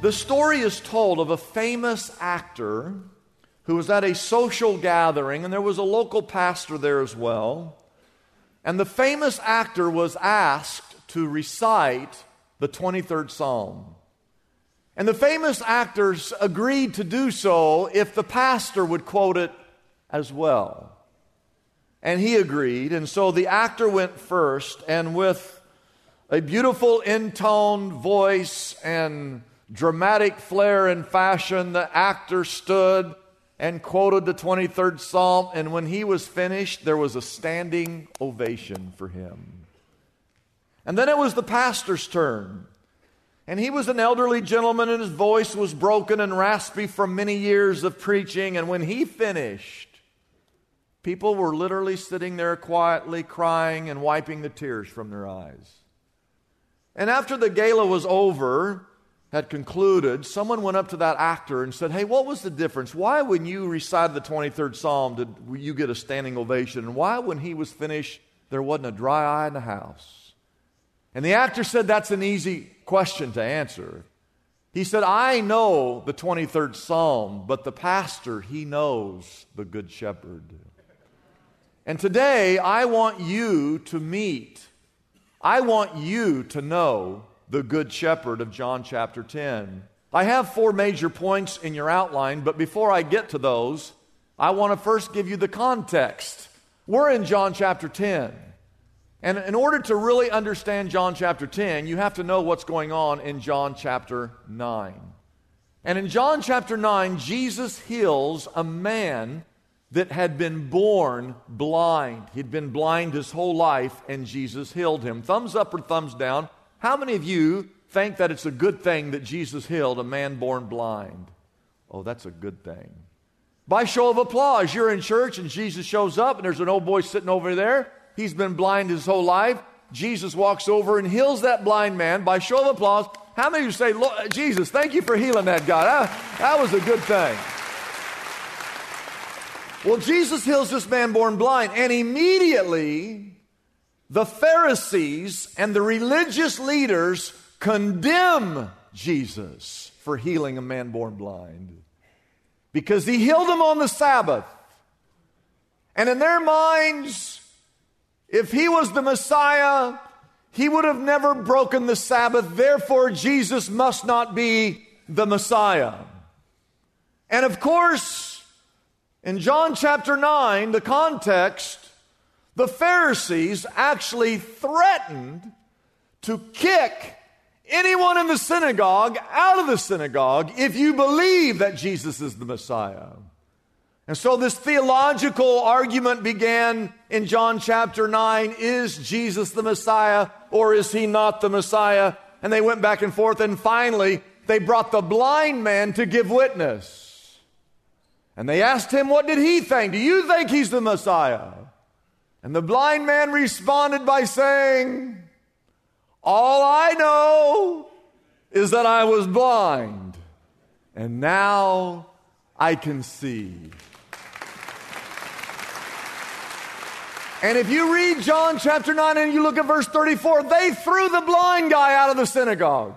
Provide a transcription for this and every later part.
The story is told of a famous actor who was at a social gathering, and there was a local pastor there as well. And the famous actor was asked to recite the 23rd Psalm. And the famous actors agreed to do so if the pastor would quote it as well. And he agreed, and so the actor went first, and with a beautiful intoned voice and dramatic flair and fashion, the actor stood and quoted the 23rd Psalm. And when he was finished, there was a standing ovation for him. And then it was the pastor's turn. And he was an elderly gentleman, and his voice was broken and raspy from many years of preaching. And when he finished, people were literally sitting there quietly crying and wiping the tears from their eyes. And after the gala was over, had concluded, someone went up to that actor and said, Hey, what was the difference? Why, when you recited the 23rd Psalm, did you get a standing ovation? And why, when he was finished, there wasn't a dry eye in the house? And the actor said, That's an easy question to answer. He said, I know the 23rd Psalm, but the pastor, he knows the Good Shepherd. And today, I want you to meet, I want you to know the Good Shepherd of John chapter 10. I have four major points in your outline, but before I get to those, I want to first give you the context. We're in John chapter 10. And in order to really understand John chapter 10, you have to know what's going on in John chapter 9. And in John chapter 9, Jesus heals a man that had been born blind. He'd been blind his whole life, and Jesus healed him. Thumbs up or thumbs down how many of you think that it's a good thing that Jesus healed a man born blind? Oh, that's a good thing. By show of applause, you're in church and Jesus shows up and there's an old boy sitting over there. He's been blind his whole life. Jesus walks over and heals that blind man by show of applause. How many of you say, Jesus, thank you for healing that guy? That, that was a good thing. Well, Jesus heals this man born blind, and immediately the Pharisees and the religious leaders condemn Jesus for healing a man born blind because he healed him on the Sabbath. And in their minds, if he was the Messiah, he would have never broken the Sabbath. Therefore, Jesus must not be the Messiah. And of course, in John chapter 9, the context the Pharisees actually threatened to kick anyone in the synagogue out of the synagogue if you believe that Jesus is the Messiah. And so this theological argument began in John chapter 9 Is Jesus the Messiah or is he not the Messiah? And they went back and forth, and finally, they brought the blind man to give witness. And they asked him, What did he think? Do you think he's the Messiah? And the blind man responded by saying, All I know is that I was blind, and now I can see. And if you read John chapter 9 and you look at verse 34, they threw the blind guy out of the synagogue.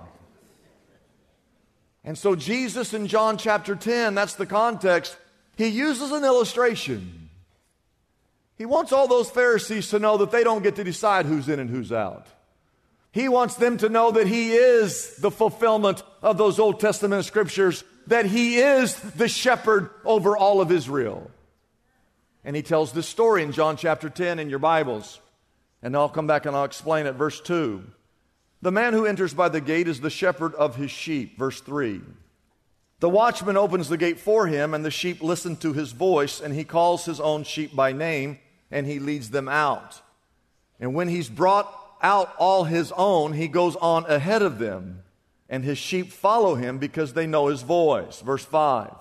And so, Jesus in John chapter 10, that's the context, he uses an illustration. He wants all those Pharisees to know that they don't get to decide who's in and who's out. He wants them to know that He is the fulfillment of those Old Testament scriptures, that He is the shepherd over all of Israel. And He tells this story in John chapter 10 in your Bibles. And I'll come back and I'll explain it. Verse 2. The man who enters by the gate is the shepherd of his sheep. Verse 3. The watchman opens the gate for him, and the sheep listen to his voice, and he calls his own sheep by name, and he leads them out. And when he's brought out all his own, he goes on ahead of them, and his sheep follow him because they know his voice. Verse 5.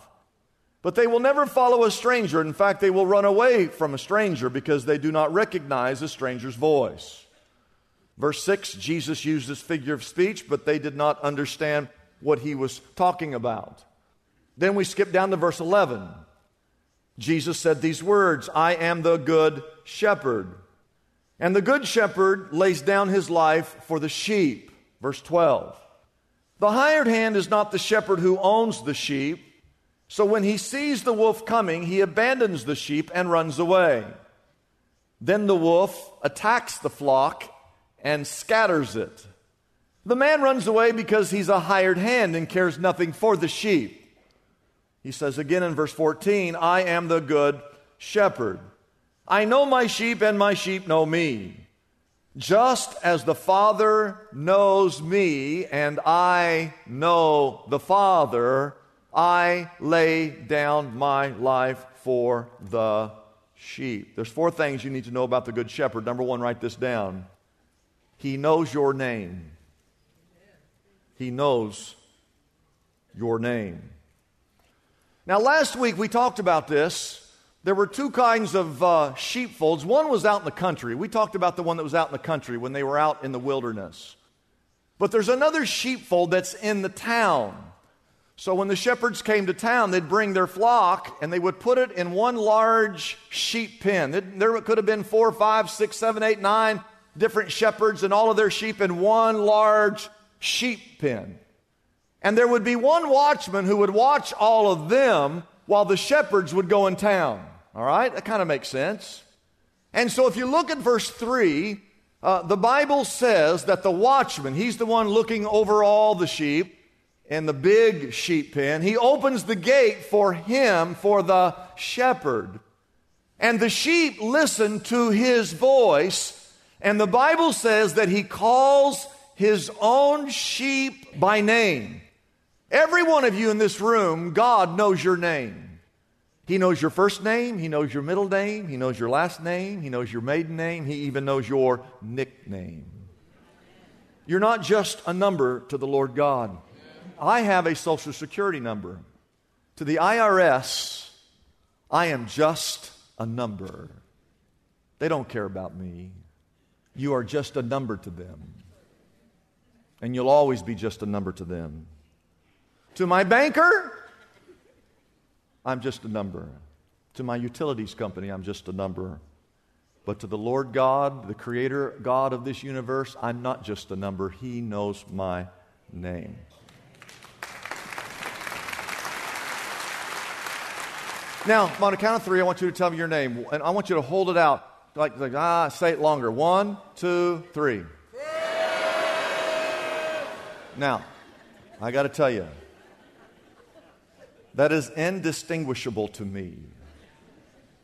But they will never follow a stranger. In fact, they will run away from a stranger because they do not recognize a stranger's voice. Verse 6 Jesus used this figure of speech, but they did not understand what he was talking about. Then we skip down to verse 11. Jesus said these words I am the good shepherd. And the good shepherd lays down his life for the sheep. Verse 12. The hired hand is not the shepherd who owns the sheep. So when he sees the wolf coming, he abandons the sheep and runs away. Then the wolf attacks the flock and scatters it. The man runs away because he's a hired hand and cares nothing for the sheep. He says again in verse 14, I am the good shepherd. I know my sheep, and my sheep know me. Just as the Father knows me, and I know the Father, I lay down my life for the sheep. There's four things you need to know about the Good Shepherd. Number one, write this down. He knows your name. He knows your name. Now, last week we talked about this. There were two kinds of uh, sheepfolds. One was out in the country. We talked about the one that was out in the country when they were out in the wilderness. But there's another sheepfold that's in the town. So when the shepherds came to town, they'd bring their flock and they would put it in one large sheep pen. There could have been four, five, six, seven, eight, nine different shepherds and all of their sheep in one large sheep pen. And there would be one watchman who would watch all of them while the shepherds would go in town. All right? That kind of makes sense. And so if you look at verse 3, uh, the Bible says that the watchman, he's the one looking over all the sheep in the big sheep pen. He opens the gate for him, for the shepherd. And the sheep listen to his voice. And the Bible says that he calls his own sheep by name. Every one of you in this room, God knows your name. He knows your first name, He knows your middle name, He knows your last name, He knows your maiden name, He even knows your nickname. You're not just a number to the Lord God. I have a Social Security number. To the IRS, I am just a number. They don't care about me. You are just a number to them. And you'll always be just a number to them. To my banker, I'm just a number. To my utilities company, I'm just a number. But to the Lord God, the Creator God of this universe, I'm not just a number. He knows my name. Now, on a count of three, I want you to tell me your name, and I want you to hold it out. Like, like ah, say it longer. One, two, three. Now, I got to tell you, that is indistinguishable to me.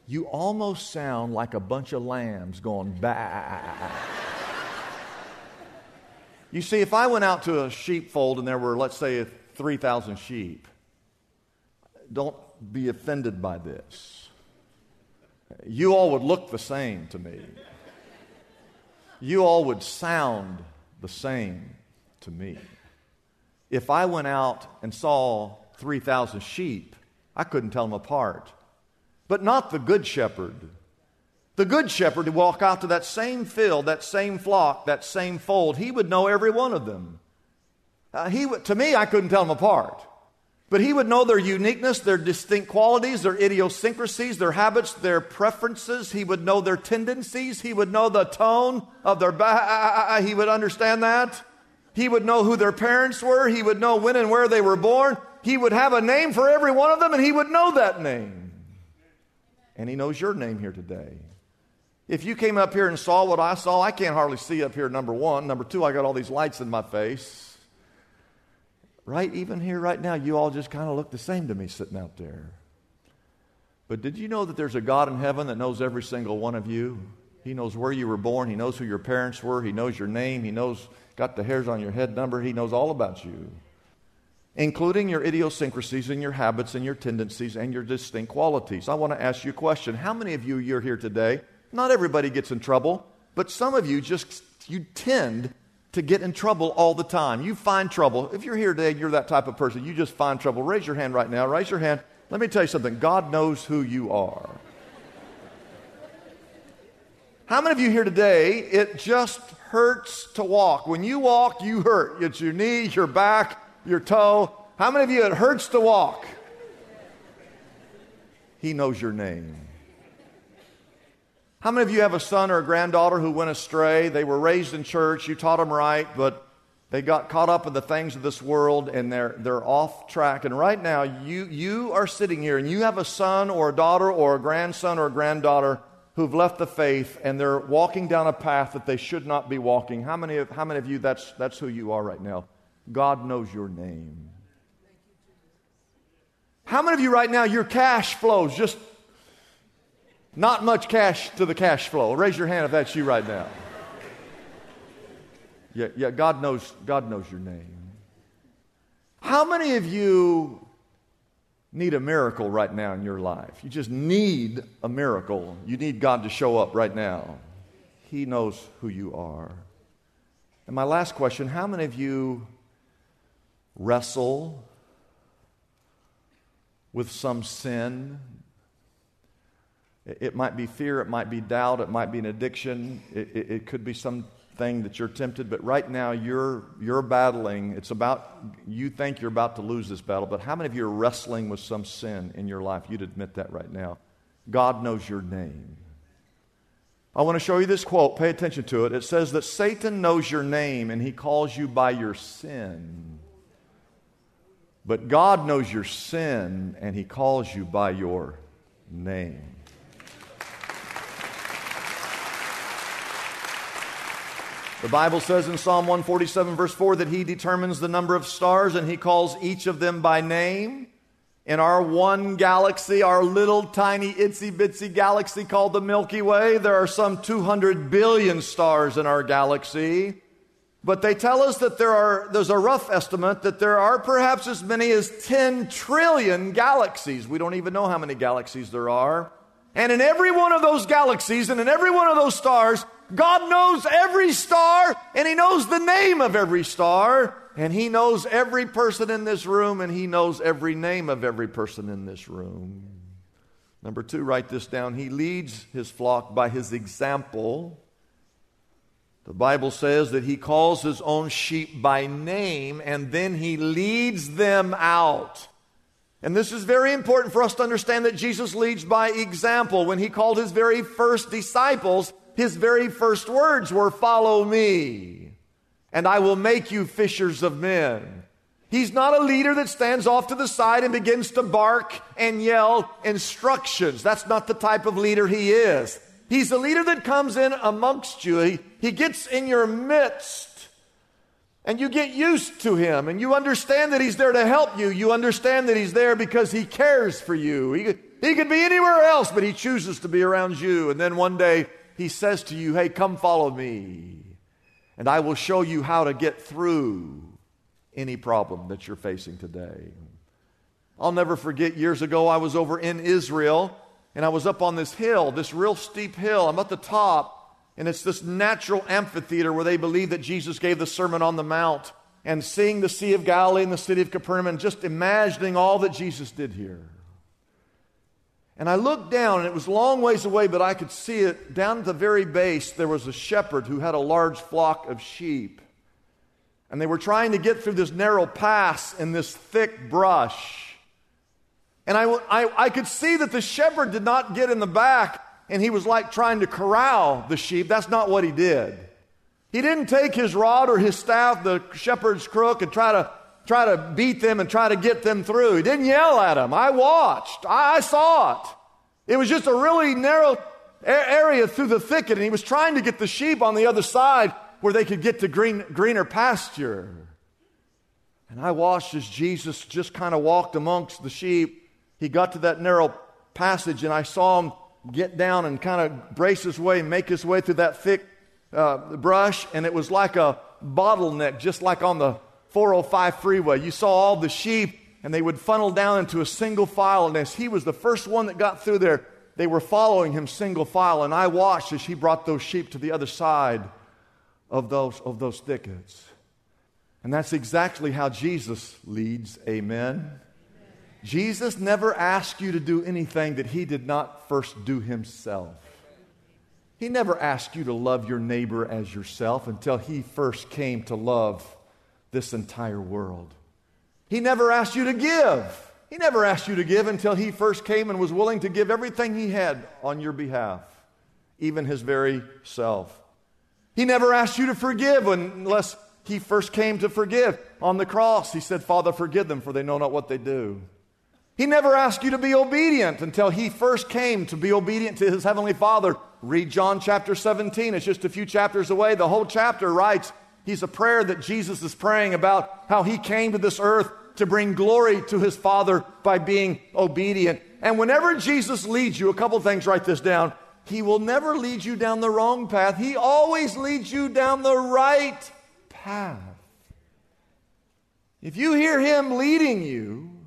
You almost sound like a bunch of lambs going bah. you see, if I went out to a sheepfold and there were, let's say, 3,000 sheep, don't be offended by this. You all would look the same to me. You all would sound the same to me. If I went out and saw 3,000 sheep, I couldn't tell them apart. But not the good shepherd. The good shepherd would walk out to that same field, that same flock, that same fold. He would know every one of them. Uh, he to me, I couldn't tell them apart. But he would know their uniqueness, their distinct qualities, their idiosyncrasies, their habits, their preferences. He would know their tendencies. He would know the tone of their. Bah, ah, ah, ah, he would understand that. He would know who their parents were. He would know when and where they were born. He would have a name for every one of them, and He would know that name. And He knows your name here today. If you came up here and saw what I saw, I can't hardly see up here, number one. Number two, I got all these lights in my face. Right? Even here, right now, you all just kind of look the same to me sitting out there. But did you know that there's a God in heaven that knows every single one of you? He knows where you were born. He knows who your parents were. He knows your name. He knows, got the hairs on your head number. He knows all about you, including your idiosyncrasies and your habits and your tendencies and your distinct qualities. I want to ask you a question. How many of you, you're here today? Not everybody gets in trouble, but some of you just, you tend to get in trouble all the time. You find trouble. If you're here today you're that type of person, you just find trouble. Raise your hand right now. Raise your hand. Let me tell you something God knows who you are. How many of you here today, it just hurts to walk? When you walk, you hurt. It's your knee, your back, your toe. How many of you, it hurts to walk? He knows your name. How many of you have a son or a granddaughter who went astray? They were raised in church, you taught them right, but they got caught up in the things of this world and they're, they're off track. And right now, you, you are sitting here and you have a son or a daughter or a grandson or a granddaughter who've left the faith and they're walking down a path that they should not be walking. How many of, how many of you, that's, that's who you are right now? God knows your name. How many of you right now, your cash flows just not much cash to the cash flow? Raise your hand if that's you right now. Yeah, yeah, God knows, God knows your name. How many of you need a miracle right now in your life? You just need a miracle. You need God to show up right now. He knows who you are. And my last question how many of you wrestle with some sin? It might be fear, it might be doubt, it might be an addiction, it, it, it could be something that you're tempted, but right now you're, you're battling. It's about, you think you're about to lose this battle, but how many of you are wrestling with some sin in your life? You'd admit that right now. God knows your name. I want to show you this quote. Pay attention to it. It says that Satan knows your name and he calls you by your sin. But God knows your sin and he calls you by your name. The Bible says in Psalm 147, verse 4, that He determines the number of stars and He calls each of them by name. In our one galaxy, our little tiny itsy bitsy galaxy called the Milky Way, there are some 200 billion stars in our galaxy. But they tell us that there are, there's a rough estimate that there are perhaps as many as 10 trillion galaxies. We don't even know how many galaxies there are. And in every one of those galaxies and in every one of those stars, God knows every star and He knows the name of every star. And He knows every person in this room and He knows every name of every person in this room. Number two, write this down. He leads His flock by His example. The Bible says that He calls His own sheep by name and then He leads them out. And this is very important for us to understand that Jesus leads by example. When He called His very first disciples, his very first words were, Follow me, and I will make you fishers of men. He's not a leader that stands off to the side and begins to bark and yell instructions. That's not the type of leader he is. He's the leader that comes in amongst you. He, he gets in your midst and you get used to him and you understand that he's there to help you. You understand that he's there because he cares for you. He, he could be anywhere else, but he chooses to be around you. And then one day he says to you, Hey, come follow me, and I will show you how to get through any problem that you're facing today. I'll never forget years ago, I was over in Israel, and I was up on this hill, this real steep hill. I'm at the top, and it's this natural amphitheater where they believe that Jesus gave the Sermon on the Mount and seeing the Sea of Galilee and the city of Capernaum just imagining all that Jesus did here. And I looked down, and it was long ways away, but I could see it. Down at the very base, there was a shepherd who had a large flock of sheep. And they were trying to get through this narrow pass in this thick brush. And I, I, I could see that the shepherd did not get in the back, and he was like trying to corral the sheep. That's not what he did. He didn't take his rod or his staff, the shepherd's crook, and try to try to beat them and try to get them through. He didn't yell at them. I watched. I, I saw it. It was just a really narrow area through the thicket, and he was trying to get the sheep on the other side where they could get to green, greener pasture. And I watched as Jesus just kind of walked amongst the sheep. He got to that narrow passage, and I saw him get down and kind of brace his way make his way through that thick uh, brush. And it was like a bottleneck, just like on the 405 freeway. You saw all the sheep, and they would funnel down into a single file. And as he was the first one that got through there, they were following him single file. And I watched as he brought those sheep to the other side of those, of those thickets. And that's exactly how Jesus leads. Amen. Jesus never asked you to do anything that he did not first do himself. He never asked you to love your neighbor as yourself until he first came to love this entire world. He never asked you to give. He never asked you to give until he first came and was willing to give everything he had on your behalf, even his very self. He never asked you to forgive unless he first came to forgive. On the cross, he said, Father, forgive them, for they know not what they do. He never asked you to be obedient until he first came to be obedient to his heavenly Father. Read John chapter 17. It's just a few chapters away. The whole chapter writes, he's a prayer that Jesus is praying about how he came to this earth to bring glory to his Father by being obedient. And whenever Jesus leads you, a couple things, write this down. He will never lead you down the wrong path. He always leads you down the right path. If you hear Him leading you,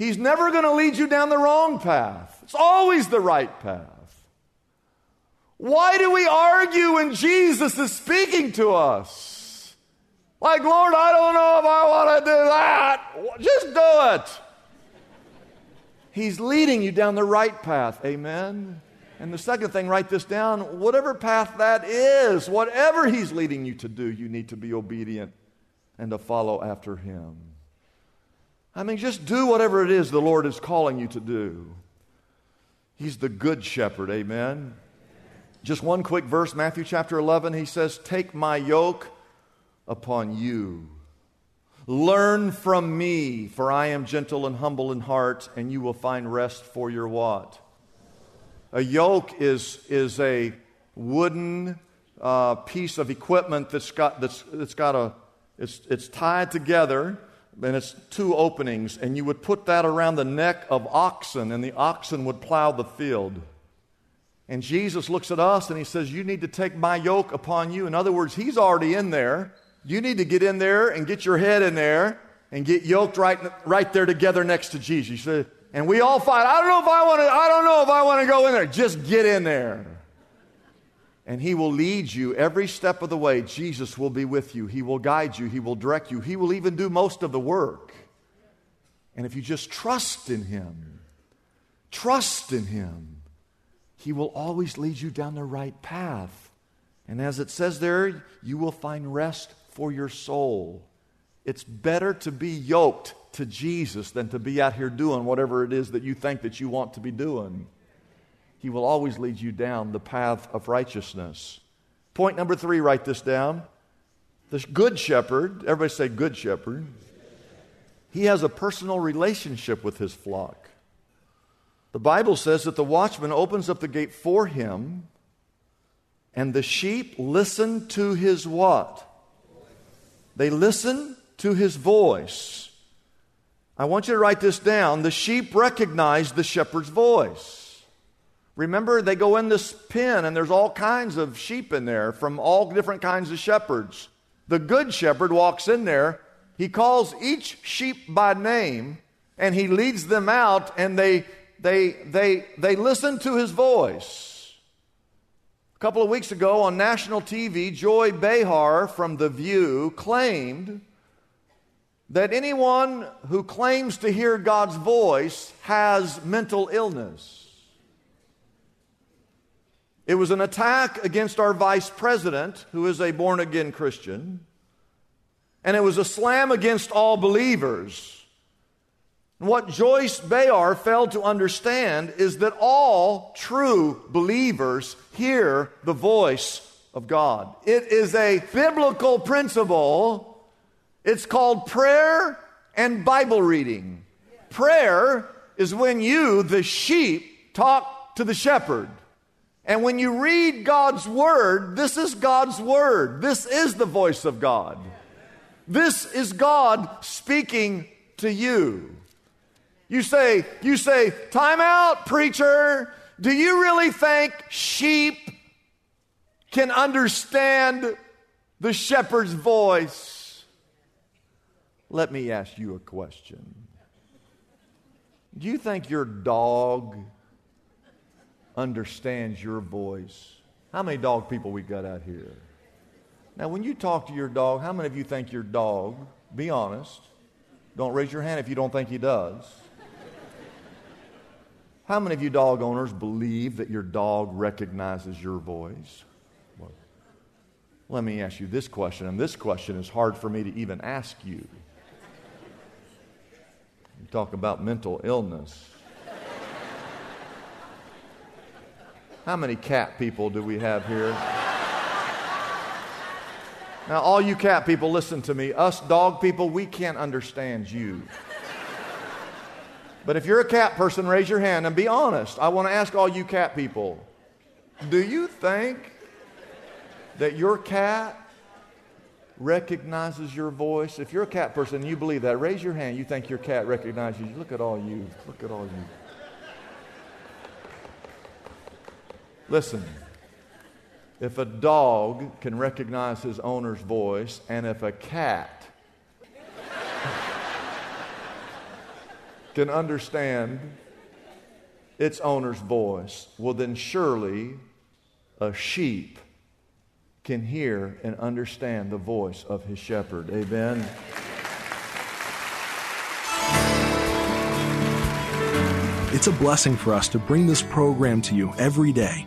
He's never going to lead you down the wrong path. It's always the right path. Why do we argue when Jesus is speaking to us? Like, Lord, I don't know if I want to do that. Just do it. He's leading you down the right path. Amen. And the second thing, write this down whatever path that is, whatever He's leading you to do, you need to be obedient and to follow after Him. I mean, just do whatever it is the Lord is calling you to do. He's the good shepherd, amen. Just one quick verse, Matthew chapter 11, he says, Take my yoke upon you. Learn from me, for I am gentle and humble in heart, and you will find rest for your what? A yoke is, is a wooden uh, piece of equipment that's got, that's, that's got a, it's, it's tied together and it's two openings, and you would put that around the neck of oxen, and the oxen would plow the field. And Jesus looks at us and he says, You need to take my yoke upon you. In other words, he's already in there. You need to get in there and get your head in there and get yoked right, right there together next to Jesus. And we all fight. I don't know if I want to, I don't know if I want to go in there. Just get in there. And he will lead you every step of the way. Jesus will be with you. He will guide you. He will direct you. He will even do most of the work. And if you just trust in him, trust in him, he will always lead you down the right path. And as it says there, you will find rest for your soul. It's better to be yoked to Jesus than to be out here doing whatever it is that you think that you want to be doing. He will always lead you down the path of righteousness. Point number three, write this down. The good shepherd, everybody say good shepherd, he has a personal relationship with his flock. The Bible says that the watchman opens up the gate for him, and the sheep listen to his what? They listen to his voice. I want you to write this down. The sheep recognize the shepherd's voice. Remember, they go in this pen, and there's all kinds of sheep in there from all different kinds of shepherds. The good shepherd walks in there, he calls each sheep by name, and he leads them out, and they, they, they, they listen to his voice. A couple of weeks ago on national TV, Joy Behar from The View claimed that anyone who claims to hear God's voice has mental illness. It was an attack against our vice president, who is a born again Christian, and it was a slam against all believers. what Joy Behar failed to understand is that all true believers hear the voice of God. It is a biblical principle. It's called prayer and Bible reading. Prayer is when you, the sheep, talk to the shepherd. And when you read God's word, this is God's word. This is the voice of God. This is God speaking to you. You say, you say, time out, preacher. Do you really think sheep can understand the shepherd's voice? Let me ask you a question. Do you think your dog understands your voice? How many dog people we got out here? Now, when you talk to your dog, how many of you think your dog, be honest, don't raise your hand if you don't think he does. How many of you dog owners believe that your dog recognizes your voice? Well, let me ask you this question, and this question is hard for me to even ask you. You talk about mental illness. How many cat people do we have here? Now, all you cat people, listen to me. Us dog people, we can't understand you. But if you're a cat person, raise your hand and be honest. I want to ask all you cat people do you think that your cat recognizes your voice? If you're a cat person and you believe that, raise your hand. You think your cat recognizes you. Look at all you. Look at all you. Listen, if a dog can recognize his owner's voice, and if a cat can understand its owner's voice, well, then surely a sheep can hear and understand the voice of his shepherd. Amen. It's a blessing for us to bring this program to you every day.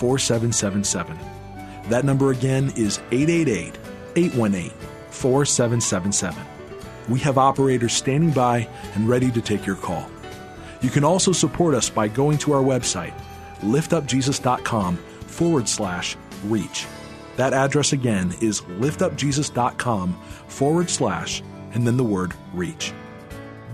4777. That number again is 888 818 4777. We have operators standing by and ready to take your call. You can also support us by going to our website, liftupjesus.com forward slash reach. That address again is liftupjesus.com forward slash and then the word reach.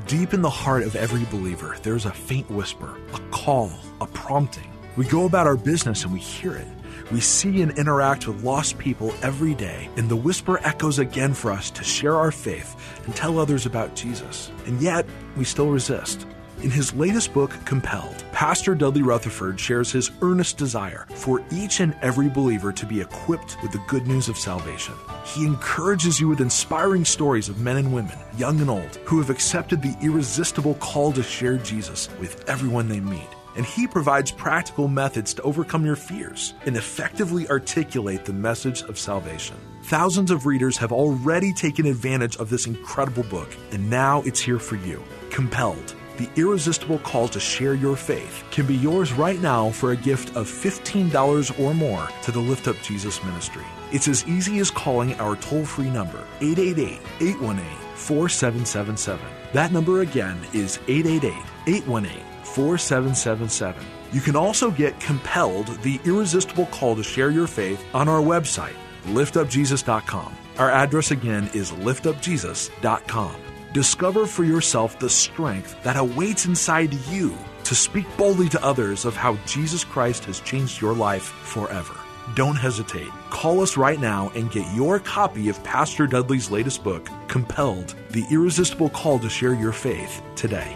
Deep in the heart of every believer, there's a faint whisper, a call, a prompting. We go about our business and we hear it. We see and interact with lost people every day, and the whisper echoes again for us to share our faith and tell others about Jesus. And yet, we still resist. In his latest book, Compelled, Pastor Dudley Rutherford shares his earnest desire for each and every believer to be equipped with the good news of salvation. He encourages you with inspiring stories of men and women, young and old, who have accepted the irresistible call to share Jesus with everyone they meet and he provides practical methods to overcome your fears and effectively articulate the message of salvation. Thousands of readers have already taken advantage of this incredible book, and now it's here for you. Compelled. The irresistible call to share your faith can be yours right now for a gift of $15 or more to the Lift Up Jesus Ministry. It's as easy as calling our toll free number, 888 818 4777. That number again is 888 818 4777. You can also get Compelled, the irresistible call to share your faith, on our website, liftupjesus.com. Our address again is liftupjesus.com. Discover for yourself the strength that awaits inside you to speak boldly to others of how Jesus Christ has changed your life forever. Don't hesitate. Call us right now and get your copy of Pastor Dudley's latest book, Compelled The Irresistible Call to Share Your Faith, today.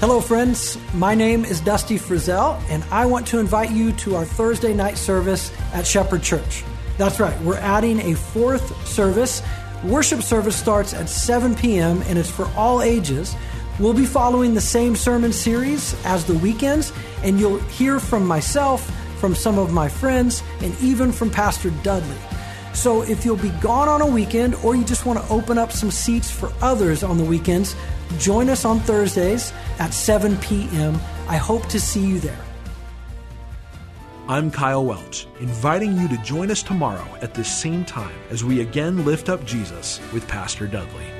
Hello, friends. My name is Dusty Frizzell, and I want to invite you to our Thursday night service at Shepherd Church. That's right, we're adding a fourth service. Worship service starts at 7 p.m., and it's for all ages. We'll be following the same sermon series as the weekends, and you'll hear from myself, from some of my friends, and even from Pastor Dudley. So if you'll be gone on a weekend or you just want to open up some seats for others on the weekends, join us on Thursdays at 7 p.m. I hope to see you there. I'm Kyle Welch, inviting you to join us tomorrow at this same time as we again lift up Jesus with Pastor Dudley.